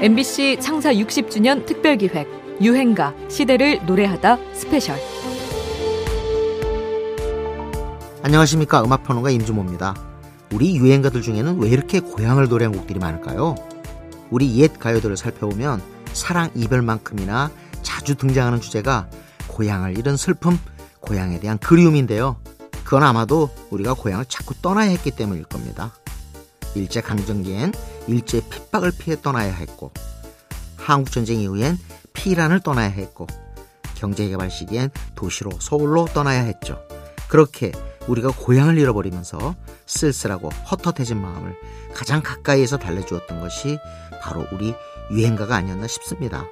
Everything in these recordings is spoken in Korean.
MBC 창사 60주년 특별기획 유행가 시대를 노래하다 스페셜 안녕하십니까 음악평론가 임진모입니다. 우리 유행가들 중에는 왜 이렇게 고향을 노래한 곡들이 많을까요? 우리 옛 가요들을 살펴보면 사랑 이별만큼이나 자주 등장하는 주제가 고향을 잃은 슬픔, 고향에 대한 그리움인데요. 그건 아마도 우리가 고향을 자꾸 떠나야 했기 때문일 겁니다. 일제 강점기엔 일제 핍박을 피해 떠나야 했고 한국 전쟁 이후엔 피란을 떠나야 했고 경제 개발 시기엔 도시로 서울로 떠나야 했죠. 그렇게 우리가 고향을 잃어버리면서 쓸쓸하고 헛헛해진 마음을 가장 가까이에서 달래주었던 것이 바로 우리 유행가가 아니었나 싶습니다.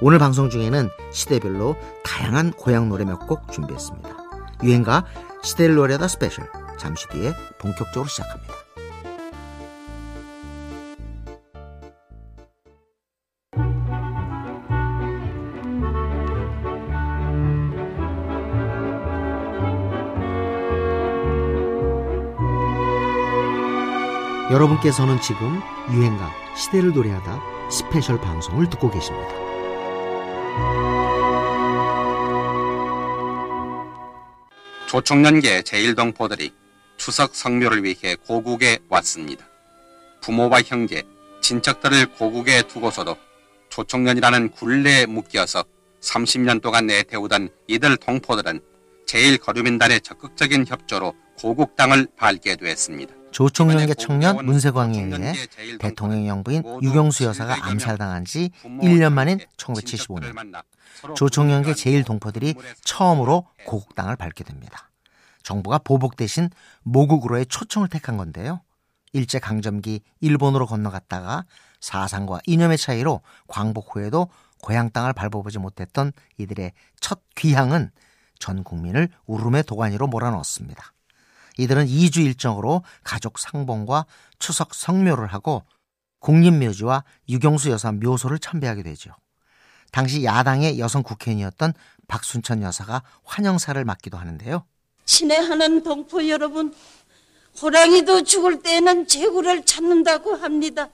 오늘 방송 중에는 시대별로 다양한 고향 노래 몇 곡 준비했습니다. 유행가 시대를 노래하다 스페셜 잠시 뒤에 본격적으로 시작합니다. 여러분께서는 지금 유행가 시대를 노래하다 스페셜 방송을 듣고 계십니다. 조총련계 제1동포들이 추석 성묘를 위해 고국에 왔습니다. 부모와 형제, 친척들을 고국에 두고서도 조총련이라는 굴레에 묶여서 30년 동안 내태우던 이들 동포들은 제1거류민단의 적극적인 협조로 고국 땅을 밟게 됐습니다. 조총련계 청년 문세광에 의해 대통령 영부인 유경수 여사가 암살당한 지 1년 만인 1975년 조총련계 제1동포들이 처음으로 고국 땅을 밟게 됩니다. 정부가 보복 대신 모국으로의 초청을 택한 건데요. 일제 강점기 일본으로 건너갔다가 사상과 이념의 차이로 광복 후에도 고향 땅을 밟아보지 못했던 이들의 첫 귀향은 전 국민을 울음의 도가니로 몰아넣었습니다. 이들은 2주 일정으로 가족 상봉과 추석 성묘를 하고 국립묘지와 유경수 여사 묘소를 참배하게 되죠. 당시 야당의 여성 국회의원이었던 박순천 여사가 환영사를 맡기도 하는데요. 친애하는 동포 여러분, 호랑이도 죽을 때는 제구를 찾는다고 합니다.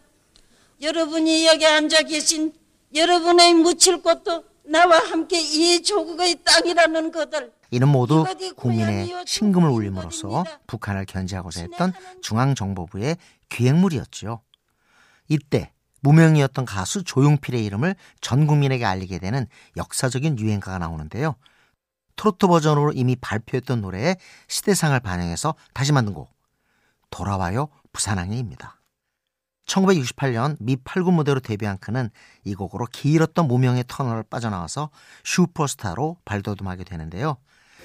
여러분이 여기 앉아 계신 여러분의 묻힐 곳도 나와 함께 이 조국의 땅이라는 것을 이는 모두 국민의 신금을 울림으로써 북한을 견제하고자 했던 중앙정보부의 기획물이었지요. 이때 무명이었던 가수 조용필의 이름을 전 국민에게 알리게 되는 역사적인 유행가가 나오는데요. 트로트 버전으로 이미 발표했던 노래에 시대상을 반영해서 다시 만든 곡 돌아와요 부산항해입니다. 1968년 미 8군 무대로 데뷔한 그는 이 곡으로 길었던 무명의 터널을 빠져나와서 슈퍼스타로 발돋움하게 되는데요.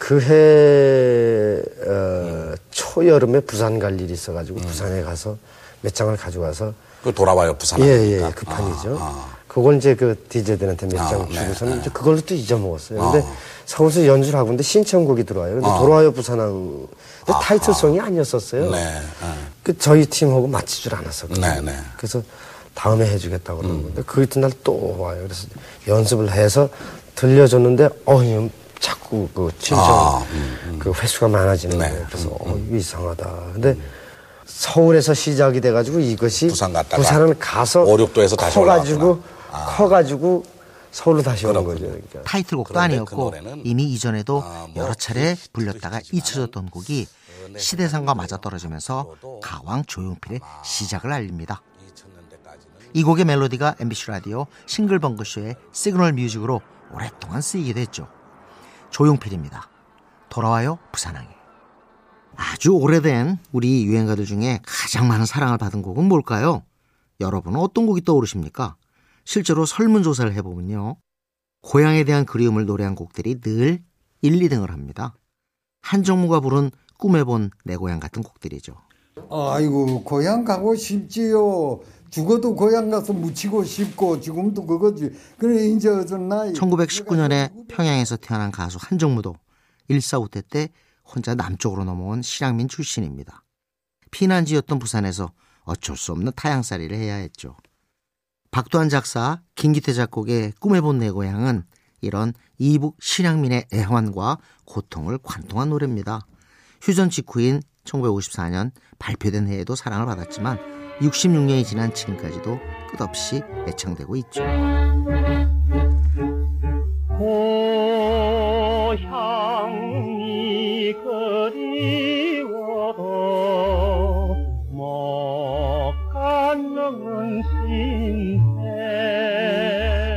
그해 어, 초여름에 부산 갈 일이 있어가지고 음. 부산에 가서 몇 장을 가져와서 그 돌아와요 부산. 예예 예, 그 판이죠. 아, 아. 그걸 이제 그 디제들한테 몇장 아, 네, 주고서는 네, 이제 그걸로 또 잊어먹었어요. 근데 아. 서울서 연주를 하고 있는데 신청곡이 들어와요. 근데 아. 돌아와요 부산항 타이틀송이 아니었었어요. 네, 네. 그 저희 팀하고 맞지줄 않았었거든요. 네, 네. 그래서 다음에 해주겠다고 그러는 음. 건데 그 이튿날 또 와요. 그래서 연습을 해서 들려줬는데 어 자꾸 그 친정 아, 음, 음. 그 횟수가 많아지는 네. 거예요. 그래서 음, 어 음. 이거 이상하다. 근데 서울에서 시작이 돼가지고 이것이 부산 갔다가 부산은 가서 오륙도에서 다시 커가지고 아. 커가지고 서울로 다시 오는 거죠. 그러니까. 타이틀곡도 그 아니었고 그 이미 이전에도 아, 뭐 여러 차례 불렸다가 잊혀졌던 곡이 그 시대상과 맞아떨어지면서 가왕 조용필의 시작을 알립니다. 이 곡의 멜로디가 MBC 라디오 싱글벙글쇼의 시그널 뮤직으로 오랫동안 쓰이게 됐죠. 조용필입니다. 돌아와요 부산항에. 아주 오래된 우리 유행가들 중에 가장 많은 사랑을 받은 곡은 뭘까요? 여러분은 어떤 곡이 떠오르십니까? 실제로 설문조사를 해보면요. 고향에 대한 그리움을 노래한 곡들이 늘 1, 2등을 합니다. 한정무가 부른 꿈에 본 내 고향 같은 곡들이죠. 아이고 고향 가고 싶지요. 죽어도 고향 가서 묻히고 싶고 지금도 그거지. 그래 이제 어떤 나이. 1919년에 평양에서 태어난 가수 한정무도 1.4우 때 혼자 남쪽으로 넘어온 실향민 출신입니다. 피난지였던 부산에서 어쩔 수 없는 타향살이를 해야 했죠. 박도환 작사, 김기태 작곡의 꿈에 본 내 고향은 이런 이북 실향민의 애환과 고통을 관통한 노래입니다. 휴전 직후인 1954년 발표된 해에도 사랑을 받았지만 66년이 지난 지금까지도 끝없이 애창되고 있죠. 고향이 그리워도 못 가는 신세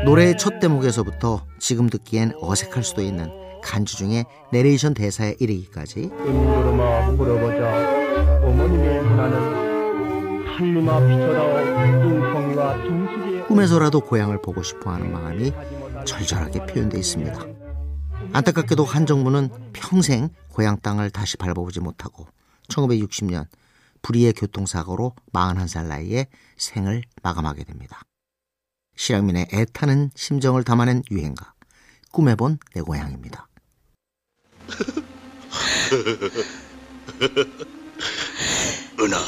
노래의 첫 대목에서부터 지금 듣기엔 어색할 수도 있는 간주 중에 내레이션 대사에 이르기까지 음주름아 물어보자 어머님의 나는 꿈에서라도 고향을 보고 싶어하는 마음이 절절하게 표현되어 있습니다. 안타깝게도 한정무는 평생 고향 땅을 다시 밟아보지 못하고 1960년 불의의 교통사고로 41살 나이에 생을 마감하게 됩니다. 실향민의 애타는 심정을 담아낸 유행가 꿈에 본 내 고향입니다. 은하,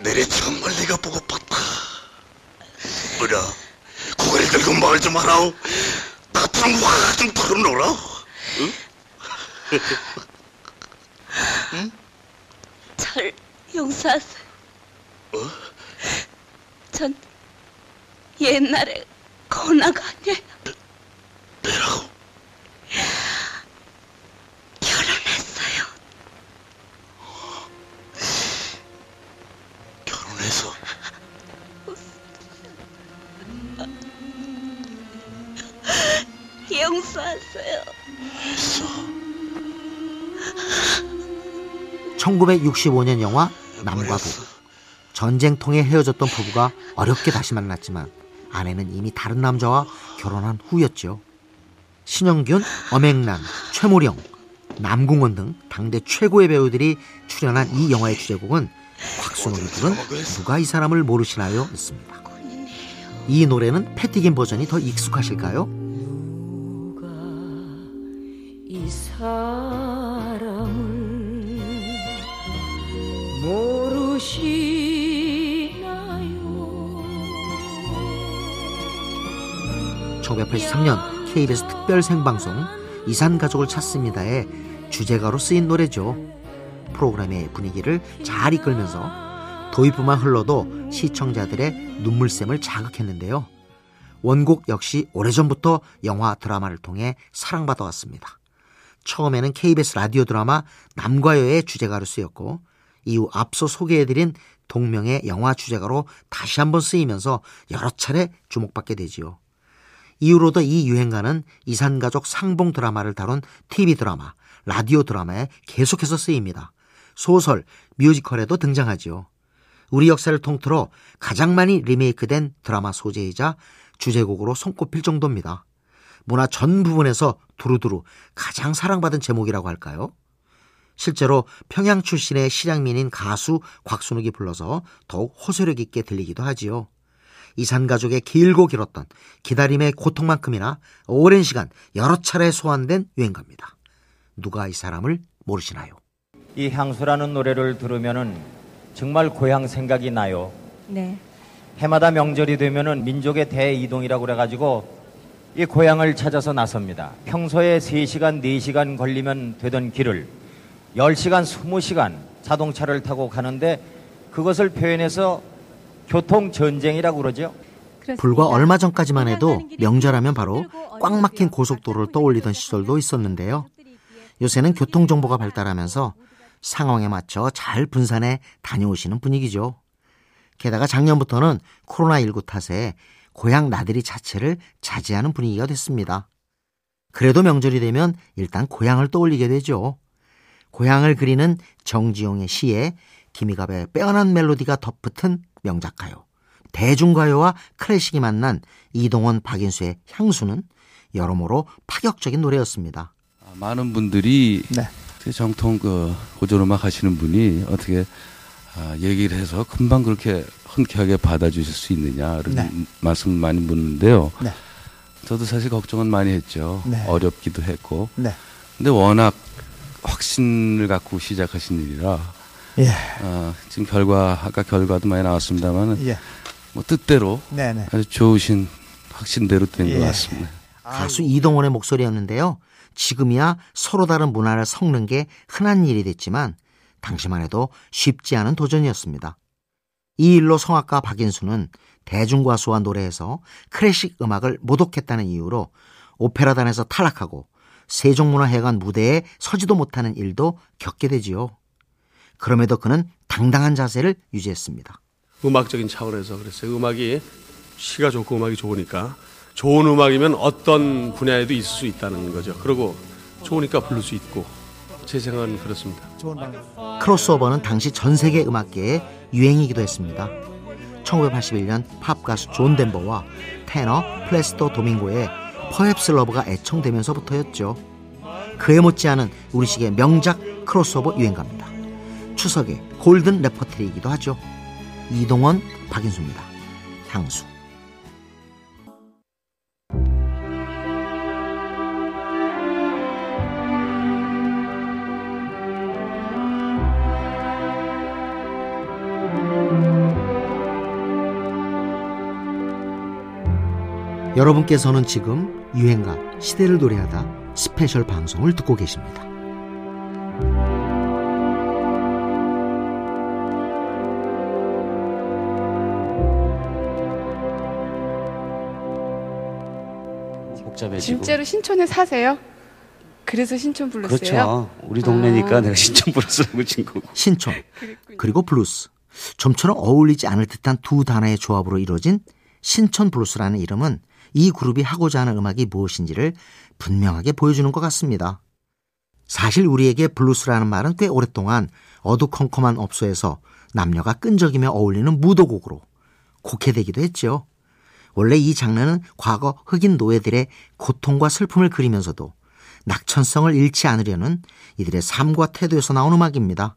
내래 정말 네가 보고 봤다. 은하, 고개를 들고 말 좀 하라오. 나처럼 화좀 털어놓으라. 응? 절 용서하세요. 어? 전 옛날에 고나가 아니에요. 1965년 영화 남과 부. 전쟁통에 헤어졌던 부부가 어렵게 다시 만났지만 아내는 이미 다른 남자와 결혼한 후였죠. 신영균, 엄앵란, 최모령, 남궁원 등 당대 최고의 배우들이 출연한 이 영화의 주제곡은 곽순옥이 부른 누가 이 사람을 모르시나요? 였습니다. 이 노래는 패티긴 버전이 더 익숙하실까요? 누가 이 사람 모르시나요? 1983년 KBS 특별 생방송 이산 가족을 찾습니다의 주제가로 쓰인 노래죠. 프로그램의 분위기를 잘 이끌면서 도입부만 흘러도 시청자들의 눈물샘을 자극했는데요. 원곡 역시 오래전부터 영화 드라마를 통해 사랑받아 왔습니다. 처음에는 KBS 라디오 드라마 남과 여의 주제가로 쓰였고 이후 앞서 소개해드린 동명의 영화 주제가로 다시 한번 쓰이면서 여러 차례 주목받게 되지요. 이후로도 이 유행가는 이산가족 상봉 드라마를 다룬 TV 드라마, 라디오 드라마에 계속해서 쓰입니다. 소설, 뮤지컬에도 등장하지요. 우리 역사를 통틀어 가장 많이 리메이크된 드라마 소재이자 주제곡으로 손꼽힐 정도입니다. 문화 전 부분에서 두루두루 가장 사랑받은 제목이라고 할까요? 실제로 평양 출신의 실향민인 가수 곽순욱이 불러서 더욱 호소력 있게 들리기도 하지요. 이산 가족의 길고 길었던 기다림의 고통만큼이나 오랜 시간 여러 차례 소환된 유행가입니다. 누가 이 사람을 모르시나요? 이 향수라는 노래를 들으면은 정말 고향 생각이 나요. 네. 해마다 명절이 되면은 민족의 대이동이라고 그래가지고 이 고향을 찾아서 나섭니다. 평소에 3시간, 4시간 걸리면 되던 길을 10시간, 20시간 자동차를 타고 가는데 그것을 표현해서 교통 전쟁이라고 그러죠. 불과 얼마 전까지만 해도 명절하면 바로 꽉 막힌 고속도로를 떠올리던 시절도 있었는데요. 요새는 교통정보가 발달하면서 상황에 맞춰 잘 분산해 다녀오시는 분위기죠. 게다가 작년부터는 코로나19 탓에 고향 나들이 자체를 자제하는 분위기가 됐습니다. 그래도 명절이 되면 일단 고향을 떠올리게 되죠. 고향을 그리는 정지용의 시에 김희갑의 빼어난 멜로디가 덧붙은 명작가요. 대중가요와 클래식이 만난 이동원 박인수의 향수는 여러모로 파격적인 노래였습니다. 많은 분들이 네. 정통 그 고전음악 하시는 분이 어떻게 아, 얘기를 해서 금방 그렇게 흔쾌하게 받아주실 수 있느냐 이런 네. 말씀 많이 묻는데요. 네. 저도 사실 걱정은 많이 했죠. 네. 어렵기도 했고. 네. 근데 워낙 확신을 갖고 시작하신 일이라 예. 아, 지금 결과 아까 결과도 많이 나왔습니다만은 예. 뭐 뜻대로 네네. 아주 좋으신 확신대로 된것 예. 같습니다. 가수 이동원의 목소리였는데요. 지금이야 서로 다른 문화를 섞는 게 흔한 일이 됐지만 당시만 해도 쉽지 않은 도전이었습니다. 이 일로 성악가 박인수는 대중과수와 노래에서 클래식 음악을 모독했다는 이유로 오페라단에서 탈락하고 세종문화회관 무대에 서지도 못하는 일도 겪게 되지요. 그럼에도 그는 당당한 자세를 유지했습니다. 음악적인 차원에서 그랬어요. 음악이 시가 좋고 음악이 좋으니까 좋은 음악이면 어떤 분야에도 있을 수 있다는 거죠. 그리고 좋으니까 부를 수 있고 제 생각은 그렇습니다. 크로스오버는 당시 전 세계 음악계의 유행이기도 했습니다. 1981년 팝 가수 존 덴버와 테너 플라시도 도밍고의 Perhaps Love가 애청되면서부터였죠. 그에 못지않은 우리식의 명작 크로스오버 유행가입니다. 추석의 골든 레퍼토리이기도 하죠. 이동원, 박인수입니다. 향수. 여러분께서는 지금 유행가 시대를 노래하다 스페셜 방송을 듣고 계십니다. 복잡해지고. 진짜로 신촌에 사세요? 그래서 신촌 블루스예요? 그렇죠. 우리 동네니까 아. 내가 신촌 블루스라고 친 거고. 신촌 그리고 블루스 좀처럼 어울리지 않을 듯한 두 단어의 조합으로 이루어진 신촌 블루스라는 이름은 이 그룹이 하고자 하는 음악이 무엇인지를 분명하게 보여주는 것 같습니다. 사실 우리에게 블루스라는 말은 꽤 오랫동안 어두컴컴한 업소에서 남녀가 끈적이며 어울리는 무도곡으로 곡해되기도 했죠. 원래 이 장르는 과거 흑인 노예들의 고통과 슬픔을 그리면서도 낙천성을 잃지 않으려는 이들의 삶과 태도에서 나온 음악입니다.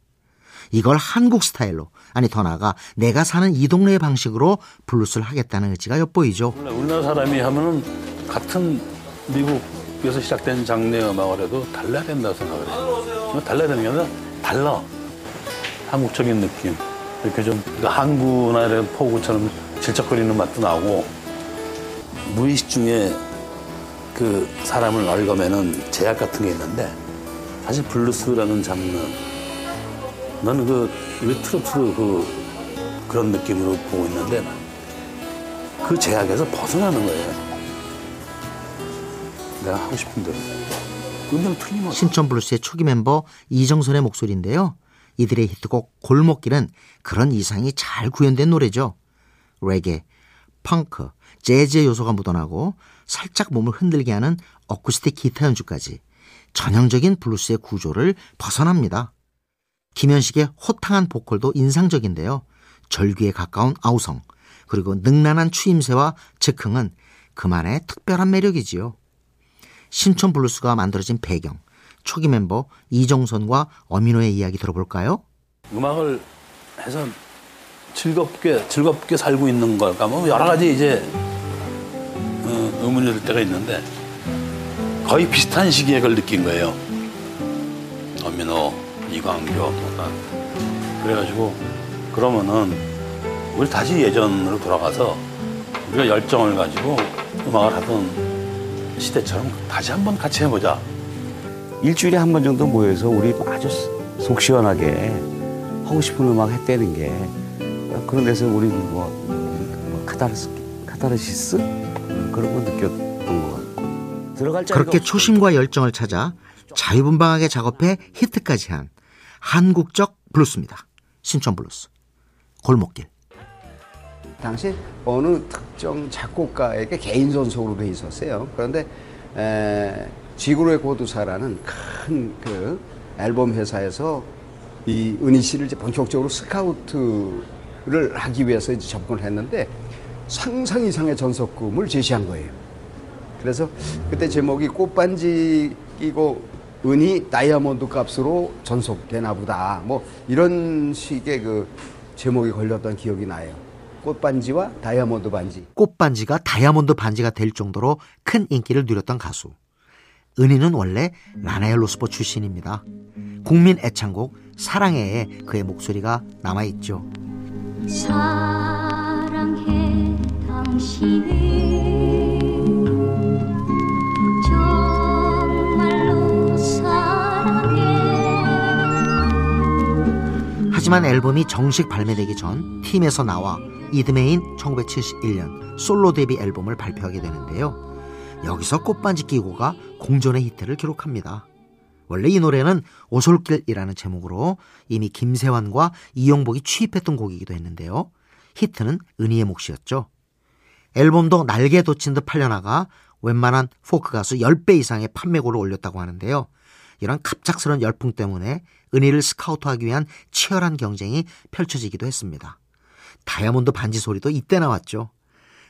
이걸 한국 스타일로 아니 더 나아가 내가 사는 이 동네의 방식으로 블루스를 하겠다는 의지가 엿보이죠. 우리나라 사람이 하면은 같은 미국에서 시작된 장르 음악을 해도 달라야 된다고 생각을 해요. 달라야 되는 게 아니라 달라. 한국적인 느낌. 이렇게 좀 항구나 이런 포구처럼 질척거리는 맛도 나고 무의식 중에 그 사람을 얽어매는 제약 같은 게 있는데 사실 블루스라는 장르 나는 그 트로트 그 그런 느낌으로 보고 있는데 그 제약에서 벗어나는 거예요. 내가 하고 싶은 대로. 음정 틀림없이. 신촌 블루스의 초기 멤버 이정선의 목소리인데요. 이들의 히트곡 골목길은 그런 이상이 잘 구현된 노래죠. 레게, 펑크, 재즈의 요소가 묻어나고 살짝 몸을 흔들게 하는 어쿠스틱 기타 연주까지 전형적인 블루스의 구조를 벗어납니다. 김현식의 호탕한 보컬도 인상적인데요. 절규에 가까운 아우성, 그리고 능란한 추임새와 즉흥은 그만의 특별한 매력이지요. 신촌 블루스가 만들어진 배경, 초기 멤버 이정선과 엄인호의 이야기 들어볼까요? 음악을 해서 즐겁게 즐겁게 살고 있는 걸까 뭐 여러 가지 이제 어, 의문이 들 때가 있는데 거의 비슷한 시기에 그걸 느낀 거예요. 어민호, 이광조, 뭐다 그래가지고 그러면은 우리 다시 예전으로 돌아가서 우리가 열정을 가지고 음악을 하던 시대처럼 다시 한번 같이 해보자. 일주일에 한 번 정도 모여서 우리 아주 속 시원하게 하고 싶은 음악 했다는 게 그런 데서 우리 뭐, 뭐 카타르스, 카타르시스? 그런 거 느꼈던 것 같고. 들어갈 그렇게 초심과 열정을 찾아 자유분방하게 작업해 히트까지 한 한국적 블루스입니다. 신촌 블루스. 골목길. 당시 어느 특정 작곡가에게 개인 전속으로 돼 있었어요. 그런데 에, 지구로의 고두사라는 큰 그 앨범 회사에서 이 은희 씨를 이제 본격적으로 스카우트를 하기 위해서 이제 접근을 했는데 상상 이상의 전속금을 제시한 거예요. 그래서 그때 제목이 꽃반지 끼고 은희 다이아몬드 값으로 전속되나 보다. 뭐 이런 식의 그 제목이 걸렸던 기억이 나요. 꽃반지와 다이아몬드 반지. 꽃반지가 다이아몬드 반지가 될 정도로 큰 인기를 누렸던 가수. 은희는 원래 라나엘 로스포 출신입니다. 국민 애창곡 사랑해에 그의 목소리가 남아있죠. 사랑해 당신을 하지만 앨범이 정식 발매되기 전 팀에서 나와 이듬해인 1971년 솔로 데뷔 앨범을 발표하게 되는데요. 여기서 꽃반지 끼고가 공전의 히트를 기록합니다. 원래 이 노래는 오솔길이라는 제목으로 이미 김세환과 이용복이 취입했던 곡이기도 했는데요. 히트는 은희의 몫이었죠. 앨범도 날개 돋친 듯 팔려나가 웬만한 포크 가수 10배 이상의 판매고를 올렸다고 하는데요. 이런 갑작스런 열풍 때문에 은희를 스카우트하기 위한 치열한 경쟁이 펼쳐지기도 했습니다. 다이아몬드 반지 소리도 이때 나왔죠.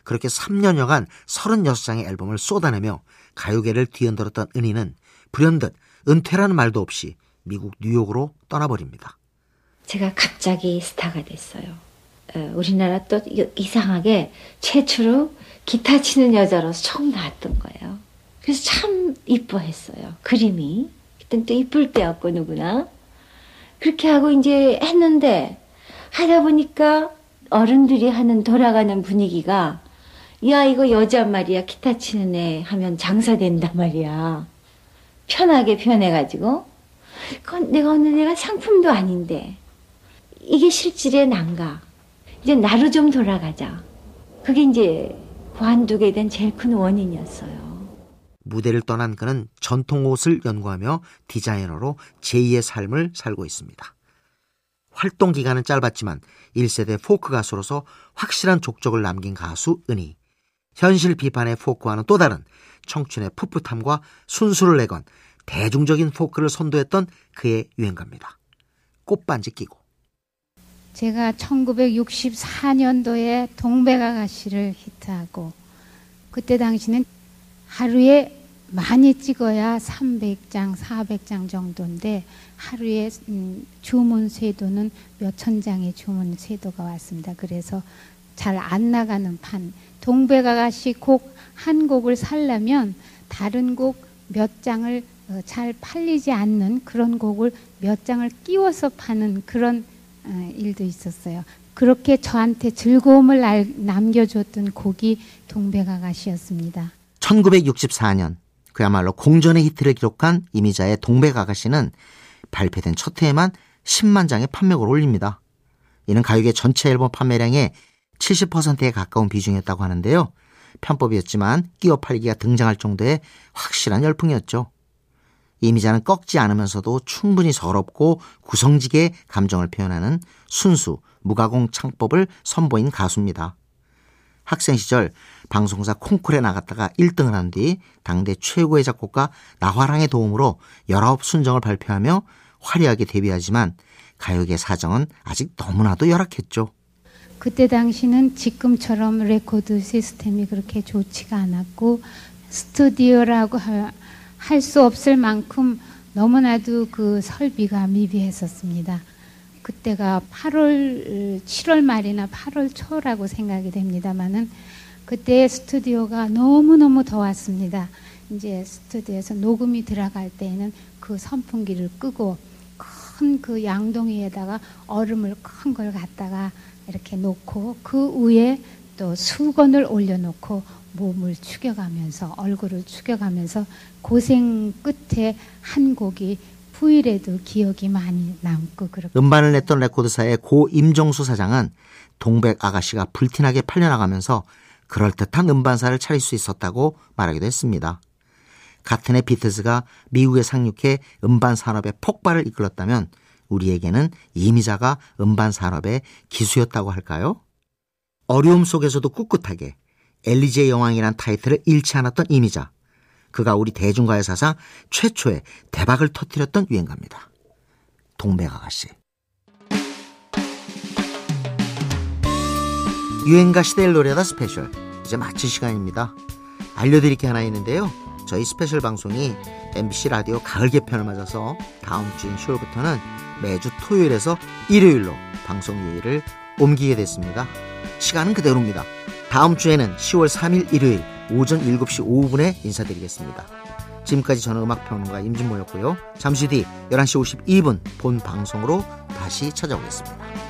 그렇게 3년여간 36장의 앨범을 쏟아내며 가요계를 뒤흔들었던 은희는 불현듯 은퇴라는 말도 없이 미국 뉴욕으로 떠나버립니다. 제가 갑자기 스타가 됐어요. 어, 우리나라 또 이상하게 최초로 기타 치는 여자로서 처음 나왔던 거예요. 그래서 참 이뻐했어요. 그림이. 그땐 또 이쁠 때였고 누구나. 그렇게 하고 이제 했는데 하다 보니까 어른들이 하는 돌아가는 분위기가 야 이거 여자 말이야 기타 치는 애 하면 장사 된단 말이야. 편하게 표현해가지고 그건 내가 어느 내가 상품도 아닌데 이게 실질의 난가. 이제 나로 좀 돌아가자. 그게 이제 관두게 된 제일 큰 원인이었어요. 무대를 떠난 그는 전통 옷을 연구하며 디자이너로 제2의 삶을 살고 있습니다. 활동 기간은 짧았지만 1세대 포크 가수로서 확실한 족적을 남긴 가수 은희. 현실 비판의 포크와는 또 다른 청춘의 풋풋함과 순수를 내건 대중적인 포크를 선도했던 그의 유행가입니다. 꽃반지 끼고. 제가 1964년도에 동백아가씨를 히트하고 그때 당시는 하루에 많이 찍어야 300장, 400장 정도인데 하루에 음, 주문 쇄도는 몇천 장의 주문 쇄도가 왔습니다. 그래서 잘 안 나가는 판. 동백아가씨 곡 한 곡을 살려면 다른 곡 몇 장을 어, 잘 팔리지 않는 그런 곡을 몇 장을 끼워서 파는 그런 어, 일도 있었어요. 그렇게 저한테 즐거움을 남겨줬던 곡이 동백아가씨였습니다. 1964년 그야말로 공전의 히트를 기록한 이미자의 동백 아가씨는 발표된 첫 해에만 10만 장의 판매고를 올립니다. 이는 가요계 전체 앨범 판매량의 70%에 가까운 비중이었다고 하는데요. 편법이었지만 끼어 팔기가 등장할 정도의 확실한 열풍이었죠. 이미자는 꺾지 않으면서도 충분히 서럽고 구성지게 감정을 표현하는 순수 무가공 창법을 선보인 가수입니다. 학생 시절 방송사 콩쿨에 나갔다가 1등을 한 뒤 당대 최고의 작곡가 나화랑의 도움으로 19순정을 발표하며 화려하게 데뷔하지만 가요계 사정은 아직 너무나도 열악했죠. 그때 당시는 지금처럼 레코드 시스템이 그렇게 좋지가 않았고 스튜디오라고 할 수 없을 만큼 너무나도 그 설비가 미비했었습니다. 그때가 8월 7월 말이나 8월 초라고 생각이 됩니다만은 그때 스튜디오가 너무너무 더웠습니다. 이제 스튜디오에서 녹음이 들어갈 때에는 그 선풍기를 끄고 큰 그 양동이에다가 얼음을 큰 걸 갖다가 이렇게 놓고 그 위에 또 수건을 올려놓고 몸을 축여가면서 얼굴을 축여가면서 고생 끝에 한 곡이 후일에도 기억이 많이 남고 그렇고 음반을 냈던 레코드사의 고 임종수 사장은 동백 아가씨가 불티나게 팔려나가면서 그럴듯한 음반사를 차릴 수 있었다고 말하기도 했습니다. 같은 해 비트즈가 미국에 상륙해 음반 산업의 폭발을 이끌었다면 우리에게는 이미자가 음반 산업의 기수였다고 할까요? 어려움 속에서도 꿋꿋하게 엘레지 여왕이란 타이틀을 잃지 않았던 이미자. 그가 우리 대중가요 사상 최초의 대박을 터뜨렸던 유행가입니다. 동백 아가씨. 유행가 시대를 노래하다 스페셜. 이제 마칠 시간입니다. 알려드릴 게 하나 있는데요. 저희 스페셜 방송이 MBC 라디오 가을 개편을 맞아서 다음 주인 10월부터는 매주 토요일에서 일요일로 방송 요일을 옮기게 됐습니다. 시간은 그대로입니다. 다음 주에는 10월 3일 일요일 오전 7시 5분에 인사드리겠습니다. 지금까지 저는 음악평론가 임진모였고요. 잠시 뒤 11시 52분 본 방송으로 다시 찾아오겠습니다.